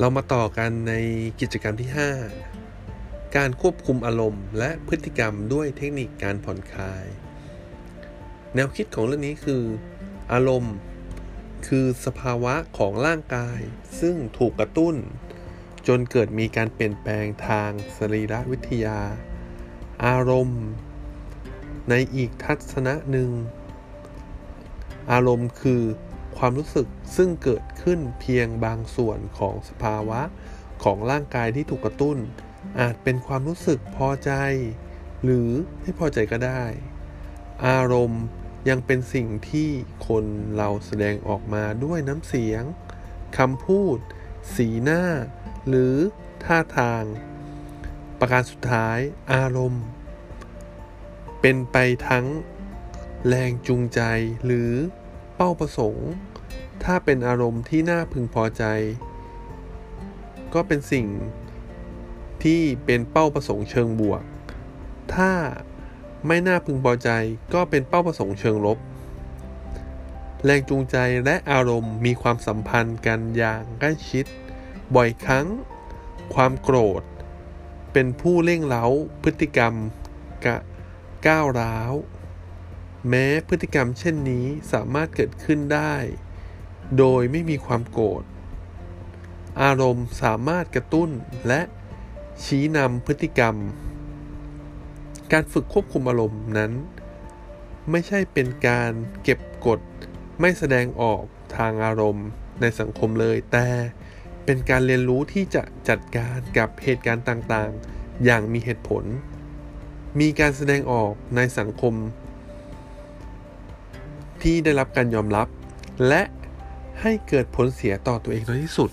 เรามาต่อกันในกิจกรรมที่ 5 การควบคุมอารมณ์และพฤติกรรมด้วยเทคนิคการผ่อนคลาย แนวคิดของเรื่องนี้คือ อารมณ์ คือสภาวะของร่างกาย ซึ่งถูกกระตุ้น จนเกิดมีการเปลี่ยนแปลงทางสรีรวิทยา อารมณ์ ในอีกทัศนะหนึ่ง อารมณ์คือ ความรู้สึกซึ่งเกิดขึ้นเพียงบางส่วนของสภาวะของร่างกายที่ถูกกระตุ้น อาจเป็นความรู้สึกพอใจ หรือไม่พอใจก็ได้ อารมณ์ยังเป็นสิ่งที่คนเราแสดงออกมาด้วยน้ำเสียงคำพูด สีหน้า หรือท่าทาง ประการสุดท้ายอารมณ์ เป็นไปทั้งแรงจูงใจหรือ เป้าประสงค์ ถ้าเป็นอารมณ์ที่น่าพึงพอใจ ก็เป็นสิ่งที่เป็นเป้าประสงค์เชิงบวก ถ้าไม่น่าพึงพอใจก็เป็นเป้าประสงค์เชิงลบ แรงจูงใจและอารมณ์มีความสัมพันธ์กันอย่างใกล้ชิด บ่อยครั้ง ความโกรธ เป็นผู้เร่งเร้าพฤติกรรมกะก้าวร้าว แม้พฤติกรรมเช่นนี้สามารถเกิดขึ้นได้ โดยไม่มีความโกรธ อารมณ์สามารถกระตุ้นและชี้นำพฤติกรรม การฝึกควบคุมอารมณ์นั้น ไม่ใช่เป็นการเก็บกดไม่แสดงออกทางอารมณ์ในสังคมเลย แต่เป็นการเรียนรู้ที่จะจัดการกับเหตุการณ์ต่างๆ อย่างมีเหตุผล มีการแสดงออกในสังคม ที่ได้รับการยอมรับ และให้เกิดผลเสียต่อตัวเองในที่สุด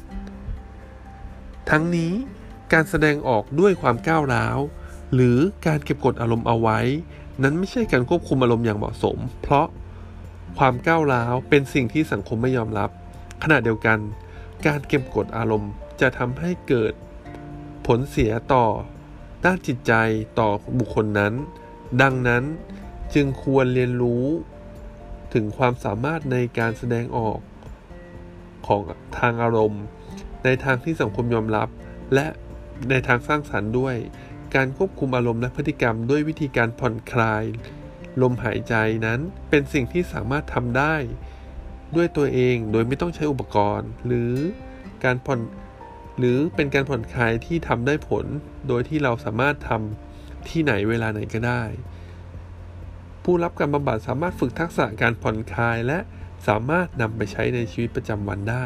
ทั้งนี้การแสดงออกด้วยความก้าวร้าว หรือการเก็บกดอารมณ์เอาไว้ นั้นไม่ใช่การควบคุมอารมณ์อย่างเหมาะสม เพราะความก้าวร้าวเป็นสิ่งที่สังคมไม่ยอมรับ ขณะเดียวกัน การเก็บกดอารมณ์จะทำให้เกิดผลเสียต่อด้านจิตใจต่อบุคคลนั้น ดังนั้นจึงควรเรียนรู้ ถึงความสามารถในการแสดงออกของทางอารมณ์ ในทางที่สังคมยอมรับ และในทางสร้างสรรค์ด้วย การควบคุมอารมณ์และพฤติกรรมด้วยวิธีการผ่อนคลาย ลมหายใจนั้นเป็นสิ่งที่สามารถทำได้ ด้วยตัวเองโดยไม่ต้องใช้อุปกรณ์ หรือการผ่อนหรือเป็นการผ่อนคลายที่ทำได้ผล โดยที่เราสามารถทำที่ไหนเวลาไหนก็ได้ ผู้รับการบำบัดสามารถฝึกทักษะการผ่อนคลายและสามารถนำไปใช้ในชีวิตประจำวันได้